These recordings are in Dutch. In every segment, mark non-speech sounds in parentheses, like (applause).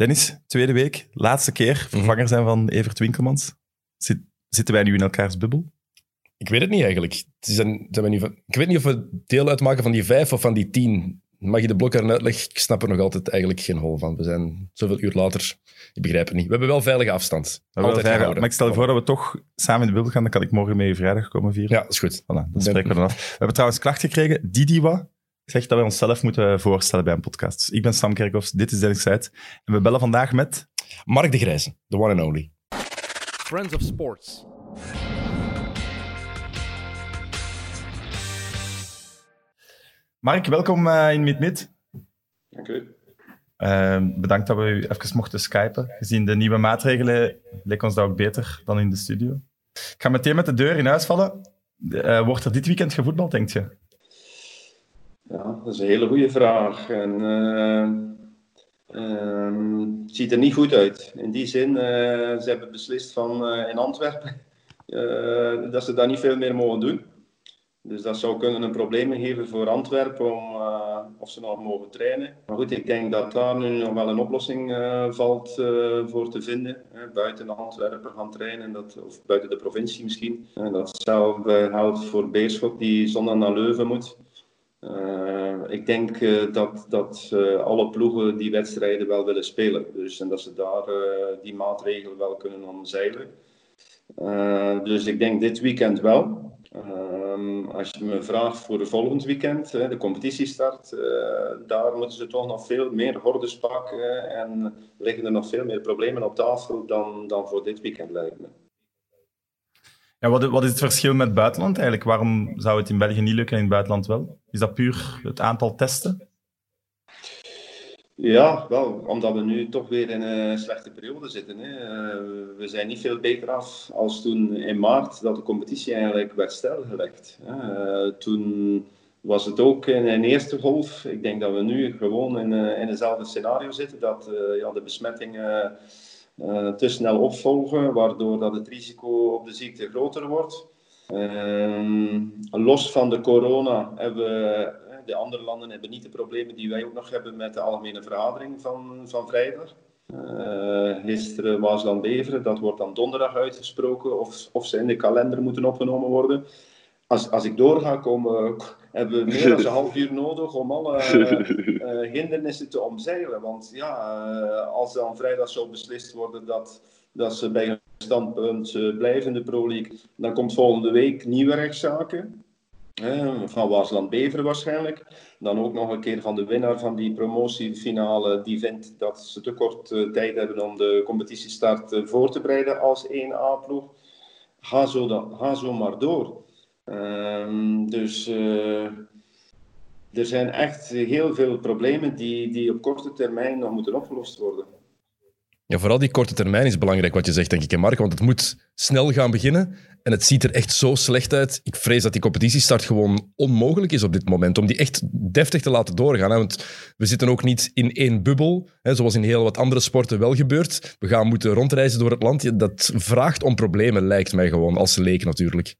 Dennis, tweede week, laatste keer vervanger zijn van Evert Winkelmans. Zit, zitten wij nu in elkaars bubbel? Ik weet het niet eigenlijk. Het is een, zijn we nu van- ik weet niet of we deel uitmaken van die vijf of van die tien. Mag je de blok een uitleg? Ik snap er nog altijd eigenlijk geen hol van. We zijn zoveel uur later. Ik begrijp het niet. We hebben wel veilige afstand. We Altijd gehouden. Maar ik stel je voor dat we toch samen in de bubbel gaan. Dan kan ik morgen mee vrijdag komen vieren. Ja, is goed. Voilà, dan spreken we dan af. We hebben trouwens klacht gekregen. Didiwa zegt dat we onszelf moeten voorstellen bij een podcast. Dus ik ben Sam Kerkhoffs, dit is Dennis Seid. En we bellen vandaag met... Mark de Grijze, the one and only. Friends of Sports. Mark, welkom eh, in Mid-Mid. Dank u. Eh, bedankt dat we u even mochten skypen. Gezien de nieuwe maatregelen leek ons dat ook beter dan in de studio. Ik ga meteen met de deur in huis vallen. Eh, wordt er dit weekend gevoetbald, denk je? Ja, dat is een hele goede vraag. En, eh, ehm, het ziet er niet goed uit. In die zin, eh, ze hebben beslist van eh, in Antwerpen (laughs) dat ze daar niet veel meer mogen doen. Dus dat zou kunnen een probleem geven voor Antwerpen om, of ze nog mogen trainen. Maar goed, ik denk dat daar nu nog wel een oplossing valt voor te vinden. Buiten Antwerpen gaan trainen, dat, of buiten de provincie misschien. En datzelfde geldt voor Beerschot, die zondag naar Leuven moet. Eh, ik denk eh, dat, dat eh, alle ploegen die wedstrijden wel willen spelen. Dus, en dat ze daar die maatregelen wel kunnen omzeilen. Dus ik denk dit weekend wel. Ehm, als je me vraagt voor volgend weekend, de competitiestart, daar moeten ze toch nog veel meer hordes pakken en liggen er nog veel meer problemen op tafel dan, dan voor dit weekend lijkt me. Ja, wat, wat is het verschil met het buitenland eigenlijk? Waarom zou het in België niet lukken en in het buitenland wel? Is dat puur het aantal testen? Ja, wel, omdat we nu toch weer in een slechte periode zitten. Hè. Eh, we zijn niet veel beter af als toen in maart dat de competitie eigenlijk werd stilgelegd. Eh, toen was het ook in een eerste golf. Ik denk dat we nu gewoon in, eh, in hetzelfde scenario zitten, dat ja, de besmettingen eh, te snel opvolgen, waardoor dat het risico op de ziekte groter wordt. Ehm, los van de corona hebben we, eh, de andere landen hebben niet de problemen die wij ook nog hebben met de algemene vergadering van, van vrijdag. Eh, gisteren Waasland Beveren, dat wordt dan donderdag uitgesproken of, of ze in de kalender moeten opgenomen worden. Als, als ik doorga, komen, hebben we meer dan een half uur nodig om alle (laughs) eh, hindernissen te omzeilen. Want ja, eh, als dan vrijdag zou beslist worden dat, dat ze bij hun standpunt eh, blijven in de Pro League, dan komt volgende week nieuwe rechtszaken. Van Waasland Beveren waarschijnlijk. Dan ook nog een keer van de winnaar van die promotiefinale. Die vindt dat ze te kort tijd hebben om de competitiestart voor te bereiden als 1A-ploeg. Ga zo, dan, ga zo maar door. Ehm, dus eh, er zijn echt heel veel problemen die, die op korte termijn nog moeten opgelost worden. Ja, vooral die korte termijn is belangrijk wat je zegt, denk ik, Mark. Want het moet snel gaan beginnen. En het ziet er echt zo slecht uit. Ik vrees dat die competitiestart gewoon onmogelijk is op dit moment. Om die echt deftig te laten doorgaan. Hè. Want we zitten ook niet in één bubbel. Hè, zoals in heel wat andere sporten wel gebeurt. We gaan moeten rondreizen door het land. Dat vraagt om problemen, lijkt mij gewoon. Als leek natuurlijk.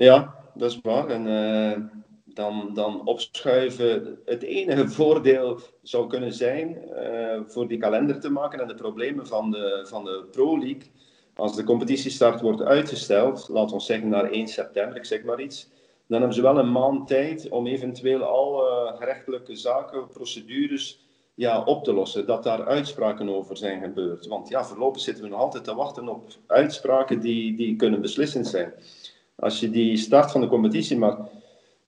Ja, dat is waar. En eh, dan, dan opschuiven. Het enige voordeel zou kunnen zijn eh, voor die kalender te maken en de problemen van de, van de Pro League. Als de competitiestart wordt uitgesteld, laten we zeggen naar 1 september, ik zeg maar iets. Dan hebben ze wel een maand tijd om eventueel alle gerechtelijke zaken, procedures ja, op te lossen. Dat daar uitspraken over zijn gebeurd. Want ja, voorlopig zitten we nog altijd te wachten op uitspraken die, die kunnen beslissend zijn. Als je die start van de competitie maar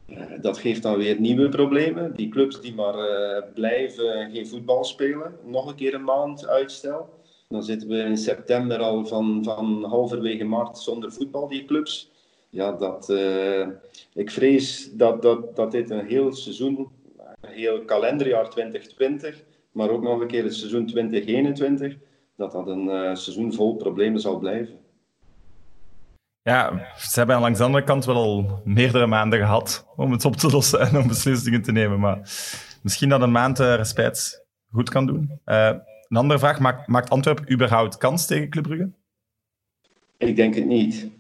eh, dat geeft dan weer nieuwe problemen. Die clubs die maar eh, blijven en geen voetbal spelen, nog een keer een maand uitstel. Dan zitten we in september al van, van halverwege maart zonder voetbal, die clubs. Ja, dat, eh, ik vrees dat, dat, dat dit een heel seizoen, een heel kalenderjaar 2020, maar ook nog een keer het seizoen 2021, dat dat een eh, seizoen vol problemen zal blijven. Ja, ze hebben langs de andere kant wel al meerdere maanden gehad om het op te lossen en om beslissingen te nemen. Maar misschien dat een maand uh, respijt goed kan doen. Uh, een andere vraag, maakt, maakt Antwerpen überhaupt kans tegen Club Brugge? Ik denk het niet.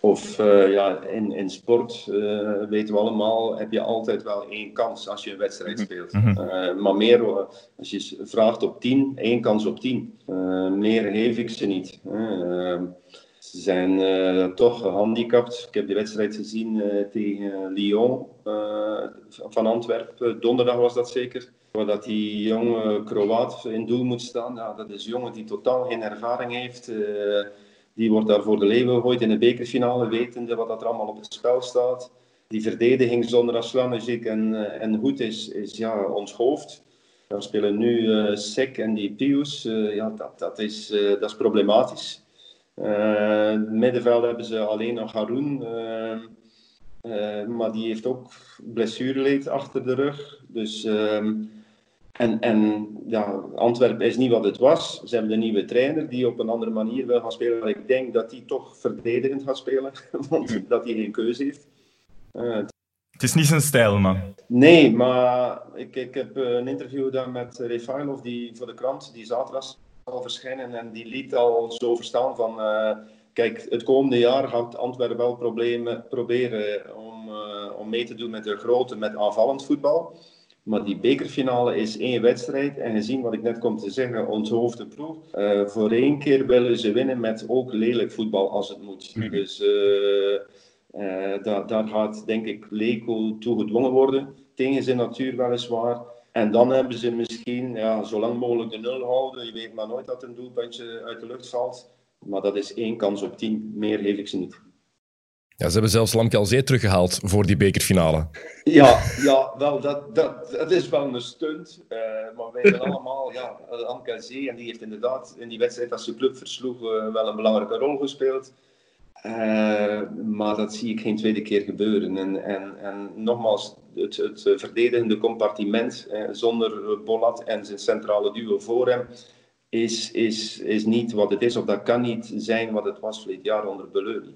Of uh, ja, in, in sport uh, weten we allemaal, heb je altijd wel één kans als je een wedstrijd Mhm. speelt. Uh, maar meer, als je vraagt op tien, één kans op tien. meer geef ik ze niet. Ze zijn toch gehandicapt. Ik heb de wedstrijd gezien tegen Lyon van Antwerpen. Donderdag was dat zeker. Waar dat die jonge Kroaat in doel moet staan. Ja, dat is een jongen die totaal geen ervaring heeft. Die wordt daar voor de leeuwen gegooid in de bekerfinale, wetende wat dat er allemaal op het spel staat. Die verdediging zonder Aslanic en, en Hoed is, is ja, ons hoofd. We spelen nu Sek en die Pius. Ja, dat, dat, is, dat is problematisch. Het middenveld hebben ze alleen nog Haroun. maar die heeft ook blessureleed achter de rug. Dus... En, en ja, Antwerpen is niet wat het was. Ze hebben een nieuwe trainer die op een andere manier wil gaan spelen. Ik denk dat hij toch verdedigend gaat spelen, (laughs) want dat hij geen keuze heeft. Uh, het is niet zijn stijl, man. Nee, maar ik, ik heb een interview gedaan met Refailov, die voor de krant, die zaterdag zal verschijnen. En die liet al zo verstaan van... Uh, kijk, het komende jaar gaat Antwerpen wel problemen, proberen om, uh, om mee te doen met de grote, met aanvallend voetbal. Maar die bekerfinale is één wedstrijd. En gezien wat ik net kom te zeggen, ons hoofdproef. Uh, voor één keer willen ze winnen met ook lelijk voetbal als het moet. Mm. Dus uh, uh, daar, daar gaat, denk ik, Leco toe gedwongen worden. Tegen zijn natuur weliswaar. En dan hebben ze misschien ja, zo lang mogelijk de nul houden. Je weet maar nooit dat een doelpuntje uit de lucht valt. Maar dat is één kans op tien. Meer geef ik ze niet. Ja, ze hebben zelfs Lamkelzee teruggehaald voor die bekerfinale. Ja, ja wel, dat, dat, dat is wel een stunt. Uh, maar wij weten allemaal, ja, Lamkelzee, en die heeft inderdaad in die wedstrijd als ze club versloeg uh, wel een belangrijke rol gespeeld. Uh, maar dat zie ik geen tweede keer gebeuren. En, en, en nogmaals, het, het verdedigende compartiment zonder Bolat en zijn centrale duo voor hem is, is, is niet wat het is, of dat kan niet zijn wat het was verleden jaar onder Beleuning.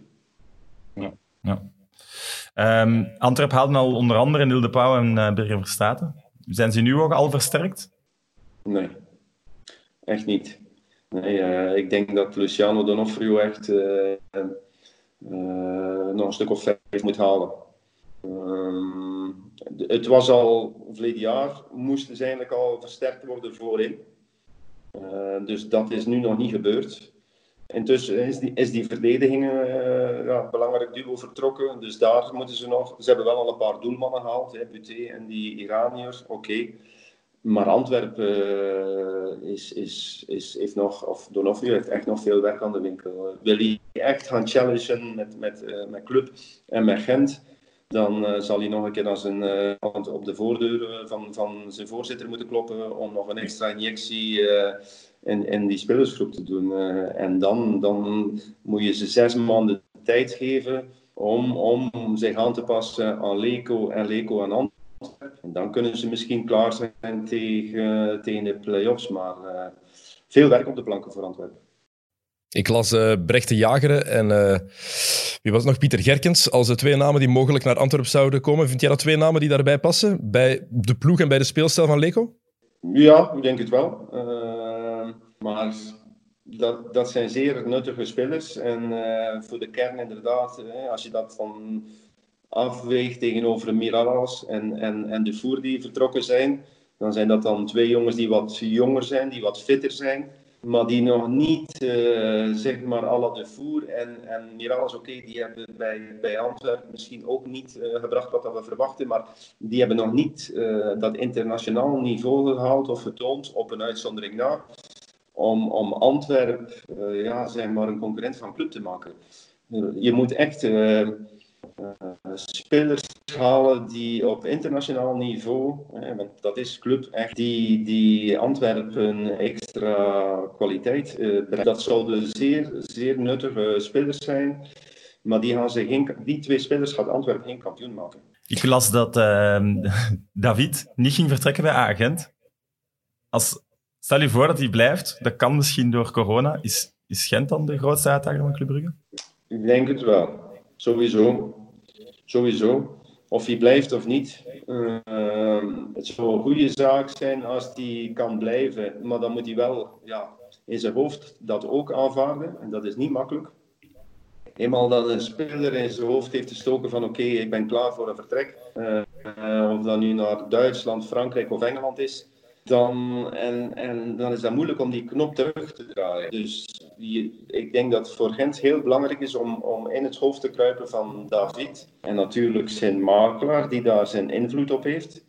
Ja. ja. Um, Antwerp haalde al onder andere Nil de Pauw en uh, Birger Verstaten. Zijn ze nu ook al versterkt? Nee, echt niet. Nee, uh, ik denk dat Luciano Donofrio echt uh, nog een stuk of vijf moet halen. het was al verleden jaar, moesten ze eigenlijk al versterkt worden voorin. dus dat is nu nog niet gebeurd. Intussen is die, is die verdediging uh, ja, belangrijk duo vertrokken. Dus daar moeten ze nog. Ze hebben wel al een paar doelmannen gehaald, hè, Buté en die Iranier. Oké. Maar Antwerpen uh, is, is, is, heeft nog, of Donofrio heeft echt nog veel werk aan de winkel. Wil hij echt gaan challengen met, met, uh, met Club en met Gent, dan zal hij nog een keer naar zijn, op de voordeur van, van zijn voorzitter moeten kloppen om nog een extra injectie in, in die spelersgroep te doen. En dan, dan moet je ze zes maanden tijd geven om, om zich aan te passen aan Leco en Leco aan Antwerpen. En dan kunnen ze misschien klaar zijn tegen, tegen de play-offs. Maar uh, veel werk op de planken voor Antwerpen. Ik las uh, Brecht de Jageren en uh, wie was het nog? Pieter Gerkens als de twee namen die mogelijk naar Antwerpen zouden komen. Vind jij dat twee namen die daarbij passen? Bij de ploeg en bij de speelstijl van Leco? Ja, ik denk het wel. Uh, maar dat, dat zijn zeer nuttige spelers. En voor de kern inderdaad, hè, als je dat van afweegt tegenover Miralas en, en, en de Voer die vertrokken zijn, dan zijn dat dan twee jongens die wat jonger zijn, die wat fitter zijn. Maar die nog niet, uh, zeg maar, alle de Voer en, en Miralas, oké, die hebben bij, bij Antwerpen misschien ook niet uh, gebracht wat we verwachten. Maar die hebben nog niet uh, dat internationaal niveau gehaald of getoond op een uitzondering na om, om Antwerpen ja, zeg maar een concurrent van club te maken. Je moet echt spelers halen die op internationaal niveau, want dat is club echt, die, die Antwerpen extra kwaliteit brengt. Dat zouden zeer, zeer nuttige spelers zijn, maar die, gaan ze geen, die twee spelers gaat Antwerpen geen kampioen maken. Ik las dat (laughs) David niet ging vertrekken bij Agent. Als, Stel je voor dat hij blijft. Dat kan misschien door corona. Is, is Gent dan de grootste uitdager van Club Brugge? Ik denk het wel. Sowieso. Sowieso. Of hij blijft of niet. Uh, het zou een goede zaak zijn als hij kan blijven. Maar dan moet hij wel ja, in zijn hoofd dat ook aanvaarden. En dat is niet makkelijk. eenmaal dat een speler in zijn hoofd heeft gestoken van oké, ik ben klaar voor een vertrek, uh, of dat nu naar Duitsland, Frankrijk of Engeland is, dan, en, en dan is dat moeilijk om die knop terug te draaien. Dus ik denk dat het voor Gent heel belangrijk is om, om in het hoofd te kruipen van David. En natuurlijk zijn makelaar, die daar zijn invloed op heeft.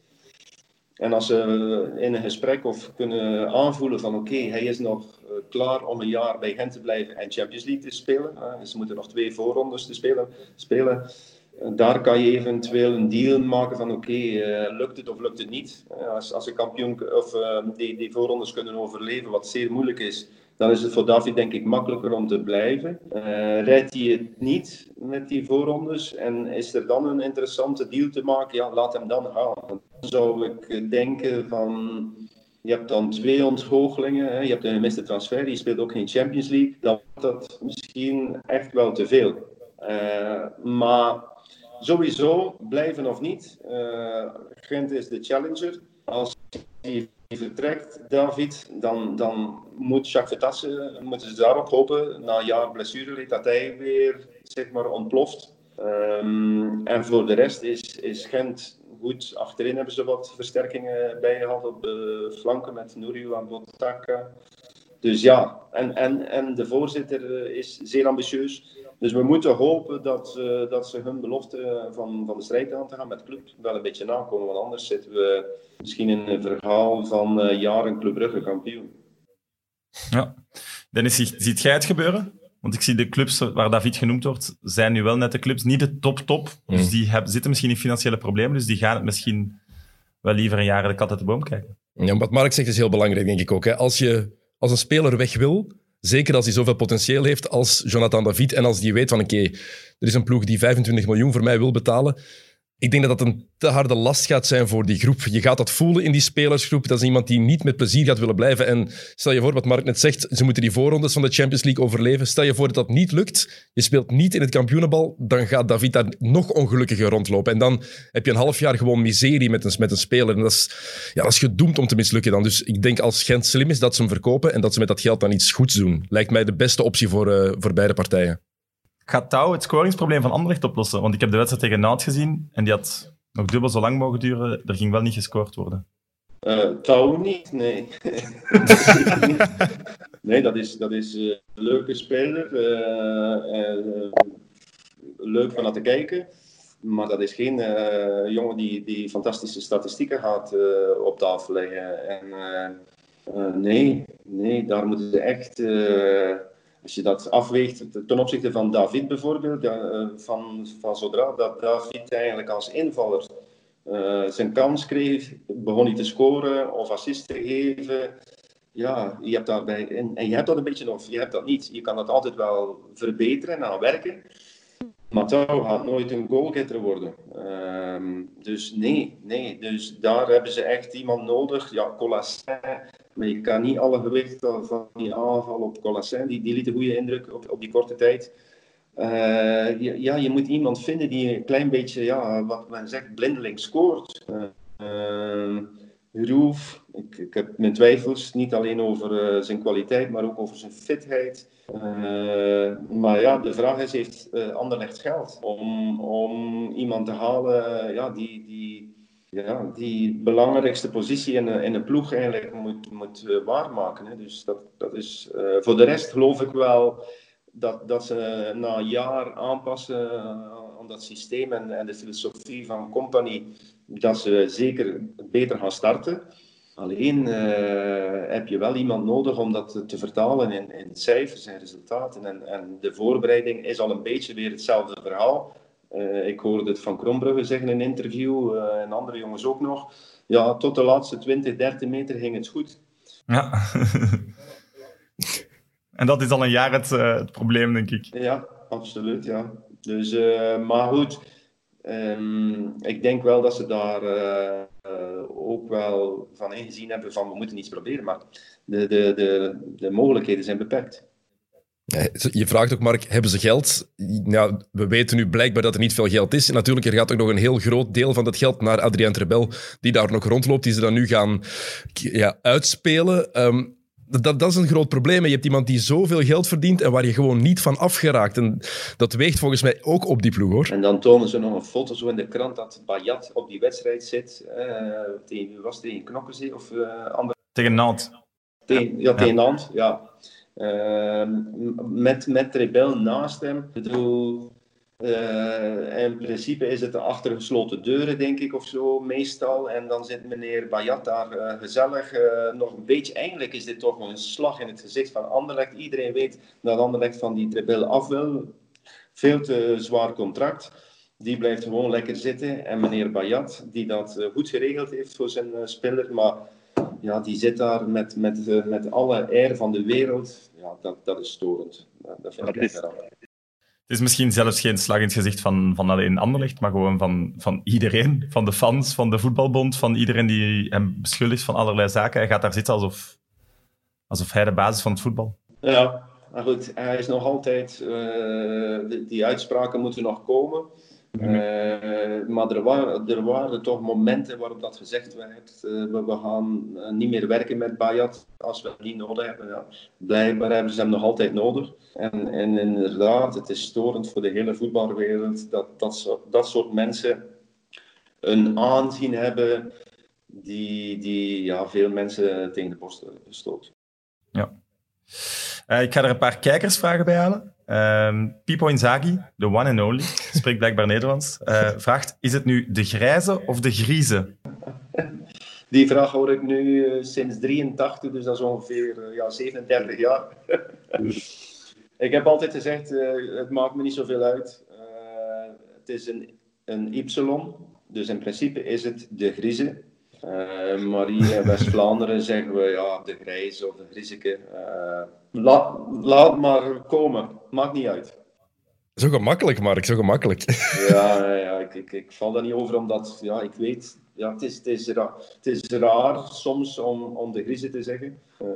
En als ze in een gesprek of kunnen aanvoelen van oké, hij is nog eh, klaar om een jaar bij Gent te blijven en Champions League te spelen. ze moeten nog twee voorrondes te spelen. spelen daar kan je eventueel een deal maken van oké, eh, lukt het of lukt het niet. Uh, als, als een kampioen of uh, die, die voorrondes kunnen overleven, wat zeer moeilijk is, dan is het voor David denk ik makkelijker om te blijven. rijdt hij het niet met die voorrondes en is er dan een interessante deal te maken, ja, laat hem dan gaan. Dan zou ik denken van, je hebt dan twee onthooglingen, hè, je hebt een gemiste transfer, je speelt ook geen Champions League, dan wordt dat misschien echt wel te veel. maar sowieso, blijven of niet. Uh, Gent is de challenger. Als hij vertrekt, David, dan, dan moet Jacques Vertassen, moeten ze daarop hopen, na een jaar blessure, dat hij weer zeg maar, ontploft. Um, en voor de rest is, is Gent goed. Achterin hebben ze wat versterkingen bijgehaald op de flanken met Nouriou en Botaka. Dus ja, en, en, en de voorzitter eh, is zeer ambitieus. Dus we moeten hopen dat, uh, dat ze hun belofte van, van de strijd aan te gaan met de club wel een beetje nakomen. Want anders zitten we misschien in een verhaal van uh, jaren Club Brugge kampioen. Ja. Dennis, ziet jij het gebeuren? Want ik zie de clubs waar David genoemd wordt, zijn nu wel net de clubs, niet de top-top. Dus mm. die hebben, zitten misschien in financiële problemen, dus die gaan het misschien wel liever een jaar de kat uit de boom kijken. Ja, wat Mark zegt is heel belangrijk, denk ik ook. Hè. Als je als een speler weg wil, Zeker als hij zoveel potentieel heeft als Jonathan David en als die weet van oké, er is een ploeg die 25 miljoen voor mij wil betalen. Ik denk dat dat een te harde last gaat zijn voor die groep. Je gaat dat voelen in die spelersgroep. Dat is iemand die niet met plezier gaat willen blijven. En stel je voor, wat Mark net zegt, ze moeten die voorrondes van de Champions League overleven. Stel je voor dat dat niet lukt, je speelt niet in het kampioenenbal, dan gaat David daar nog ongelukkiger rondlopen. En dan heb je een half jaar gewoon miserie met een, met een speler. En dat is, ja, dat is gedoemd om te mislukken dan. Dus ik denk als Gent slim is, dat ze hem verkopen en dat ze met dat geld dan iets goeds doen. Lijkt mij de beste optie voor, uh, voor beide partijen. Gaat Touw het scoringsprobleem van Anderlecht oplossen? Want ik heb de wedstrijd tegen Naut gezien en die had nog dubbel zo lang mogen duren. Er ging wel niet gescoord worden. Uh, Touw niet, nee. (laughs) nee, dat is, dat is uh, een leuke speler. Uh, leuk van naar te kijken. Maar dat is geen jongen die, die fantastische statistieken gaat op tafel leggen. En nee, nee, daar moeten ze echt als je dat afweegt ten opzichte van David bijvoorbeeld, eh, van, van zodra dat David eigenlijk als invaller uh, zijn kans kreeg, begon hij te scoren of assist te geven. Ja, je hebt daarbij, en, je hebt dat een beetje of je hebt dat niet. Je kan dat altijd wel verbeteren en aan werken. Maar Tau gaat nooit een goalgetter worden. Ehm, dus nee, nee. Dus daar hebben ze echt iemand nodig. Ja, Colassin. Maar je kan niet alle gewicht van die aanval op Colassin. Die, die liet een goede indruk op, op die korte tijd. Uh, ja, je moet iemand vinden die een klein beetje, ja, wat men zegt, blindeling scoort. Uh, ik, ik, heb mijn twijfels, niet alleen over uh, zijn kwaliteit, maar ook over zijn fitheid. Maar ja, de vraag is, heeft Anderlecht geld om, om iemand te halen ja, die, die, ja, die belangrijkste positie in een, in een ploeg eigenlijk moet, moet waarmaken. Hè. Dus dat, dat is, voor de rest geloof ik wel dat, dat ze na een jaar aanpassen aan dat systeem en, en de filosofie van Company, dat ze zeker beter gaan starten. Alleen heb je wel iemand nodig om dat te vertalen in, in cijfers en resultaten. En, en, de voorbereiding is al een beetje weer hetzelfde verhaal. Uh, ik hoorde het van Krombrugge zeggen in een interview, uh, en andere jongens ook nog. Ja, tot de laatste 20, 30 meter ging het goed. Ja. (laughs) en dat is al een jaar het, het, probleem, denk ik. Ja, absoluut. Ja. Dus, maar goed, um, ik denk wel dat ze daar ook wel van ingezien hebben van we moeten iets proberen, maar de, de, de, de mogelijkheden zijn beperkt. Je vraagt ook, Mark, hebben ze geld? Ja, we weten nu blijkbaar dat er niet veel geld is. natuurlijk, er gaat ook nog een heel groot deel van dat geld naar Adrien Trebel, die daar nog rondloopt, die ze dan nu gaan ja, uitspelen. Um, Dat, dat is een groot probleem. Je hebt iemand die zoveel geld verdient en waar je gewoon niet van afgeraakt. En dat weegt volgens mij ook op die ploeg, hoor. En dan tonen ze nog een foto zo in de krant dat Bayat op die wedstrijd zit. Uh, tegen, was het tegen Knokkenzee of uh, andere... Tegen Nantes. Tegen, ja, tegen Nantes, ja. Uh, met, met Rebel naast hem. Ik bedoel, uh, in principe is het achter gesloten deuren, denk ik, of zo, meestal. En dan zit meneer Bayat daar uh, gezellig uh, nog een beetje... Eigenlijk is dit toch een slag in het gezicht van Anderlecht. Iedereen weet dat Anderlecht van die Trebel af wil. Veel te zwaar contract. Die blijft gewoon lekker zitten. En meneer Bayat, die dat goed geregeld heeft voor zijn speler, maar ja, die zit daar met, met, met alle air van de wereld. Ja, dat, dat is storend. Dat vind ik echt het is misschien zelfs geen slag in het gezicht van, van alleen Anderlecht, maar gewoon van, van iedereen. Van de fans, van de voetbalbond, van iedereen die hem beschuldigt van allerlei zaken. Hij gaat daar zitten alsof, alsof hij de basis van het voetbal. Ja, maar goed, hij is nog altijd... Uh, die, die uitspraken moeten nog komen. Uh, maar er waren, er waren toch momenten waarop dat gezegd werd, uh, we, we, gaan uh, niet meer werken met Bayat als we hem niet nodig hebben. Ja. Blijkbaar hebben ze hem nog altijd nodig. En, en inderdaad, het is storend voor de hele voetbalwereld dat dat, dat soort mensen een aanzien hebben die, die ja, veel mensen tegen de borst stoot. Ja. ik ga er een paar kijkersvragen bij halen. Um, Pipo Inzaghi, de one and only, spreekt blijkbaar (laughs) Nederlands, uh, vraagt: Is het nu de grijze of de grieze? (laughs) Die vraag hoor ik nu uh, sinds 83, dus dat is ongeveer uh, ja, 37 jaar. (laughs) ik heb altijd gezegd: het maakt me niet zoveel uit. het is een, een Y, dus in principe is het de grieze. Uh, maar hier in West-Vlaanderen (laughs) zeggen we ja, de grijze of de griezeke. Uh, laat, laat maar komen, maakt niet uit. Zo gemakkelijk, Mark, zo gemakkelijk. (laughs) Ja, ja ik, ik, ik val daar niet over, omdat ja, ik weet, ja, het, is, het, is raar, het is raar soms om, om de griezen te zeggen. Uh,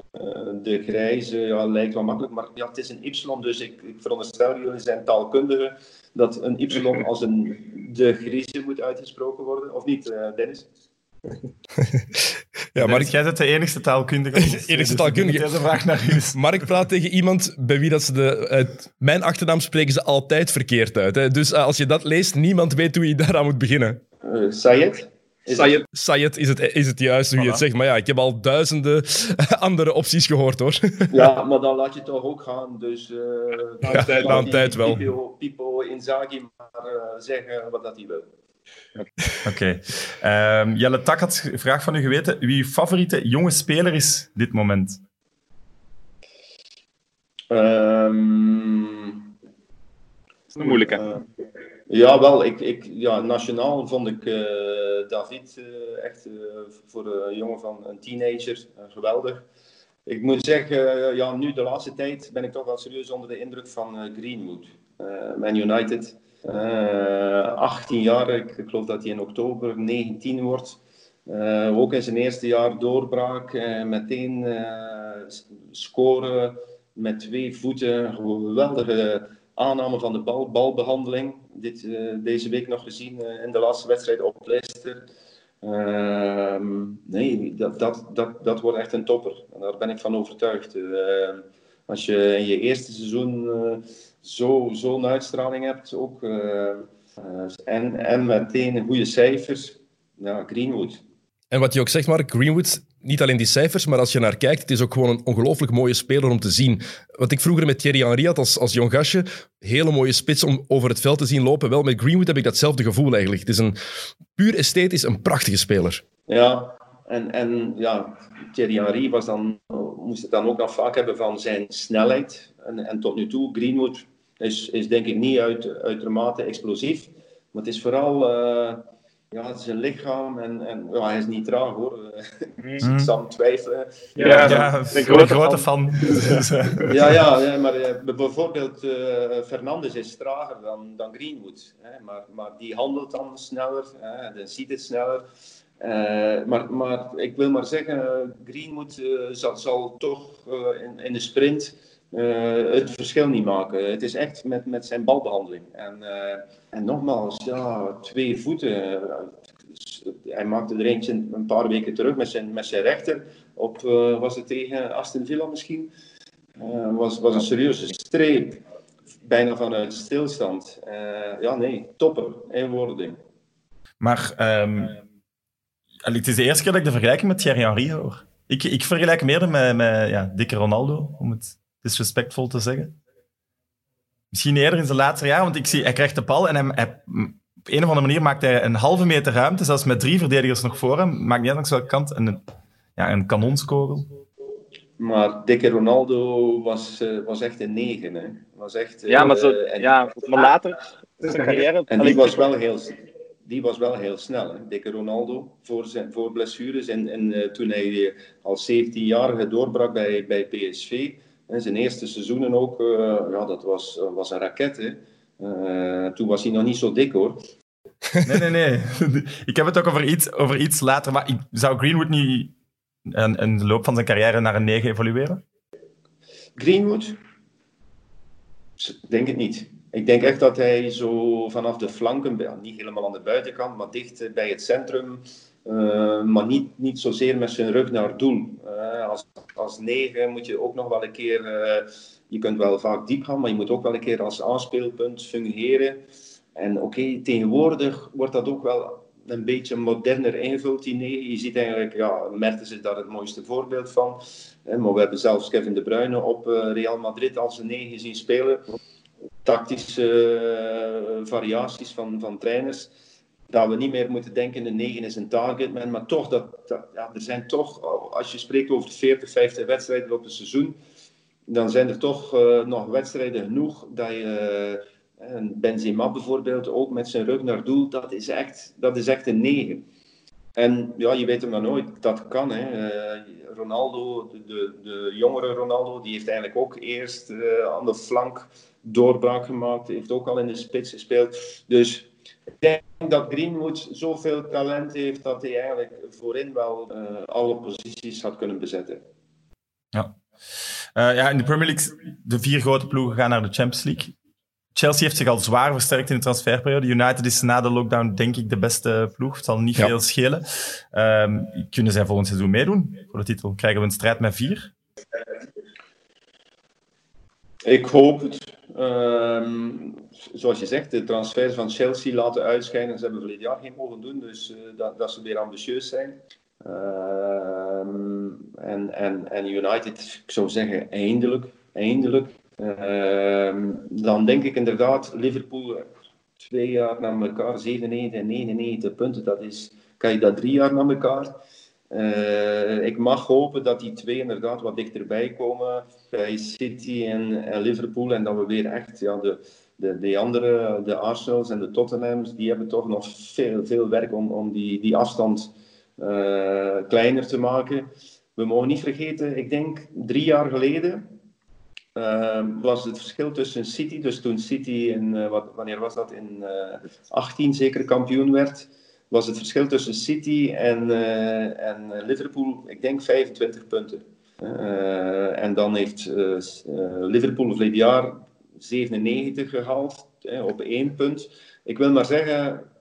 de grijze ja, lijkt wel makkelijk, maar ja, het is een Y, dus ik, ik veronderstel, jullie zijn taalkundigen, dat een Y als een de griezen moet uitgesproken worden, of niet, Dennis? (laughs) ja, Mark... Jij bent de enigste taalkundige. (laughs) enigste dus taalkundige. Deze vraag naar u. Mark praat tegen iemand bij wie dat ze de... mijn achternaam spreken ze altijd verkeerd uit. Hè? Dus uh, als je dat leest, niemand weet hoe je daaraan moet beginnen. Uh, Sayed? Sayed. Sayed is het, is het juist hoe je het zegt. Maar ja, ik heb al duizenden (laughs) andere opties gehoord, hoor. ja, maar dan laat je toch ook gaan. Dus uh, dan ja, tijd, dan tijd wel. Pipo, Pipo Inzaghi maar uh, zeggen wat dat hij wil. Oké. Okay. Um, Jelle Tak had een vraag van u geweten. Wie uw favoriete jonge speler is dit moment? Um, dat is een moeilijke. Uh, ja, wel. Ik, ik, ja, nationaal vond ik uh, David uh, echt voor een jongen van een teenager geweldig. Ik moet zeggen, ja, nu de laatste tijd ben ik toch wel serieus onder de indruk van Greenwood. Man United. Uh, 18 jaar, ik, geloof dat hij in oktober 19 wordt. Uh, ook in zijn eerste jaar doorbraak, uh, meteen scoren met twee voeten. Geweldige aanname van de bal, balbehandeling. Dit, deze week nog gezien in de laatste wedstrijd op Leicester. Ehm, nee, dat, dat, dat, dat wordt echt een topper. En daar ben ik van overtuigd. als je in je eerste seizoen zo'n zo uitstraling hebt. Ook, uh, en, en meteen goede cijfers. Ja, Greenwood. En wat je ook zegt, Mark, Greenwood, niet alleen die cijfers, maar als je naar kijkt, het is ook gewoon een ongelooflijk mooie speler om te zien. Wat ik vroeger met Thierry Henry had als, als jong gastje, hele mooie spits om over het veld te zien lopen. Wel, met Greenwood heb ik datzelfde gevoel eigenlijk. Het is een puur esthetisch een prachtige speler. Ja, en, en ja, Thierry Henry was dan, moest het dan ook nog vaak hebben van zijn snelheid. En, en tot nu toe, Greenwood is, is denk ik niet uit, uitermate explosief. Maar het is vooral uh, ja, zijn lichaam en, en ja, hij is niet traag hoor. Mm. (laughs) ik zal twijfelen. Ja, ja, ja ik ben een grote fan. (laughs) ja, ja, ja, maar uh, bijvoorbeeld uh, Fernandes is trager dan, dan Greenwood. Hè, maar, maar die handelt dan sneller, hè, dan ziet het sneller. Uh, maar, maar ik wil maar zeggen, Greenwood uh, zal, zal, toch uh, in, in de sprint uh, het verschil niet maken. Het is echt met, met zijn balbehandeling. En, uh, en nogmaals, ja, twee voeten. hij maakte er eentje een paar weken terug met zijn, met zijn rechter Op, uh, was het tegen Aston Villa misschien? Was, was een serieuze streep. Bijna vanuit stilstand. Ja, nee, topper. Eén woording. Maar um, het is de eerste keer dat ik de vergelijking met Thierry Henry hoor. Ik, ik vergelijk meer met, met ja, dikke Ronaldo, om het disrespectvol te zeggen. Misschien eerder in zijn laatste jaar, want ik zie, hij krijgt de bal en hij, hij, op een of andere manier maakt hij een halve meter ruimte, zelfs met drie verdedigers nog voor hem. Maakt niet uit langs welke kant. En een, ja, een kanonskogel. Maar dikke Ronaldo was, uh, was echt een negen. Hè. Was echt, ja, maar, zo, uh, en, ja, maar later, zijn carrière... En die was wel heel, die was wel heel snel. Hè. Dikke Ronaldo, voor, zijn, voor blessures. En, en uh, toen hij als 17-jarige doorbrak bij, bij PSV... En zijn eerste seizoenen ook, ja, dat was, was een raket. Hè. Uh, toen was hij nog niet zo dik hoor. Nee, nee, nee. (laughs) ik heb het ook over iets, over iets later. Maar ik, zou Greenwood niet in, in de loop van zijn carrière naar een 9 evolueren? Greenwood? Denk het niet. Ik denk echt dat hij zo vanaf de flanken, niet helemaal aan de buitenkant, maar dicht bij het centrum, uh, maar niet, niet zozeer met zijn rug naar doel. Uh, als, als negen moet je ook nog wel een keer, uh, je kunt wel vaak diep gaan, maar je moet ook wel een keer als aanspeelpunt fungeren. En oké, tegenwoordig wordt dat ook wel een beetje moderner ingevuld, die negen. Je ziet eigenlijk, ja, Mertens is daar het mooiste voorbeeld van. Maar we hebben zelfs Kevin De Bruyne op Real Madrid als een negen zien spelen. Tactische variaties van, van trainers dat we niet meer moeten denken, de 9 is een targetman, maar toch, dat, ja, er zijn toch, als je spreekt over de 40, 50 wedstrijden op een seizoen, dan zijn er toch uh, nog wedstrijden genoeg dat je, uh, Benzema bijvoorbeeld, ook met zijn rug naar doel, dat is echt, dat is echt een 9. En ja, je weet hem maar nooit, dat kan. Hè. Ronaldo, de, de, de, jongere Ronaldo, die heeft eigenlijk ook eerst aan de flank doorbraak gemaakt, heeft ook al in de spits gespeeld. Dus ik denk dat Greenwood zoveel talent heeft dat hij eigenlijk voorin wel uh, alle posities had kunnen bezetten. Ja. Uh, ja, in de Premier League, de vier grote ploegen gaan naar de Champions League. Chelsea heeft zich al zwaar versterkt in de transferperiode. United is na de lockdown denk ik de beste ploeg. Het zal niet ja. veel schelen. Um, kunnen zij volgend seizoen meedoen voor de titel? Krijgen we een strijd met vier? Ik hoop het. Um, zoals je zegt, de transfers van Chelsea laten uitschijnen. Ze hebben verleden jaar geen mogen doen, dus uh, dat, dat, ze weer ambitieus zijn. Um, en, en, en United, ik zou zeggen, eindelijk. eindelijk. Um, dan denk ik inderdaad, Liverpool twee jaar na elkaar, 97 en 99 punten. Dat is, kan je dat drie jaar na elkaar? Uh, ik mag hopen dat die twee inderdaad wat dichterbij komen bij City en, en Liverpool. En dat we weer echt ja, de, de, de andere, de Arsenals en de Tottenhams, die hebben toch nog veel, veel werk om, om die, die afstand uh, kleiner te maken. We mogen niet vergeten, ik denk drie jaar geleden uh, was het verschil tussen City, dus toen City in, uh, wat, wanneer was dat, in 18 zeker kampioen werd, was het verschil tussen City en, en Liverpool, ik denk 25 punten. en dan heeft Liverpool verleden jaar 97 gehaald op één punt. Ik wil maar zeggen,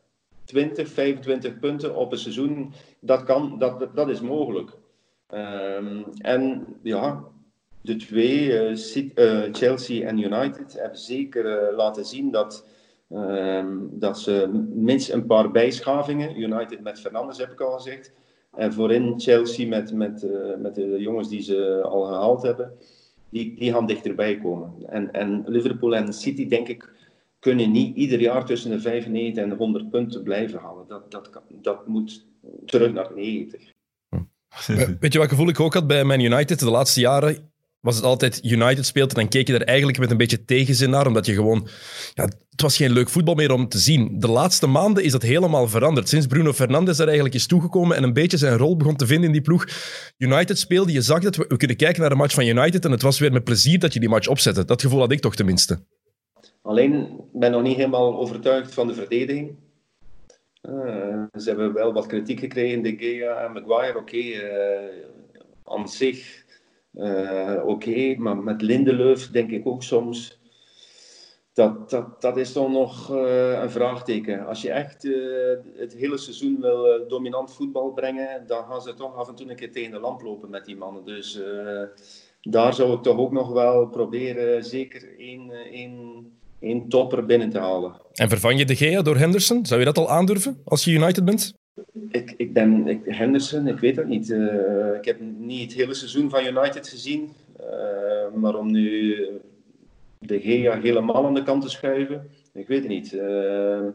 20, 25 punten op een seizoen, dat, kan, dat, dat is mogelijk. Um, en ja, de twee, uh, Chelsea en United, hebben zeker uh, laten zien dat, um, dat ze minstens een paar bijschavingen, United met Fernandes heb ik al gezegd, en voorin Chelsea met, met, met de jongens die ze al gehaald hebben, die, die gaan dichterbij komen. En, en Liverpool en City, denk ik, kunnen niet ieder jaar tussen de 95 en 100 punten blijven halen. Dat, dat, dat moet terug naar 90. Weet je wat gevoel ik ook had bij Man United de laatste jaren? Was het altijd United speelt en dan keek je er eigenlijk met een beetje tegenzin naar, omdat je gewoon... Ja, het was geen leuk voetbal meer om te zien. De laatste maanden is dat helemaal veranderd. Sinds Bruno Fernandes er eigenlijk is toegekomen en een beetje zijn rol begon te vinden in die ploeg. United speelde, je zag dat, we, we kunnen kijken naar een match van United en het was weer met plezier dat je die match opzette. Dat gevoel had ik toch tenminste. Alleen, ben nog niet helemaal overtuigd van de verdediging. Uh, ze hebben wel wat kritiek gekregen, De Gea en Maguire. Oké, okay, uh, aan zich uh, oké, maar met Lindelöf denk ik ook soms dat, dat, dat is dan nog eh, een vraagteken. Als je echt eh, het hele seizoen wil eh, dominant voetbal brengen, dan gaan ze toch af en toe een keer tegen de lamp lopen met die mannen. Dus eh, daar zou ik toch ook nog wel proberen zeker één, eh, één, één topper binnen te halen. En vervang je De Gea door Henderson? Zou je dat al aandurven als je United bent? Ik, ik ben ik, Henderson, ik weet dat niet. Eh, ik heb niet het hele seizoen van United gezien. Eh, maar om nu de Gea helemaal aan de kant te schuiven, ik weet het niet. Eh,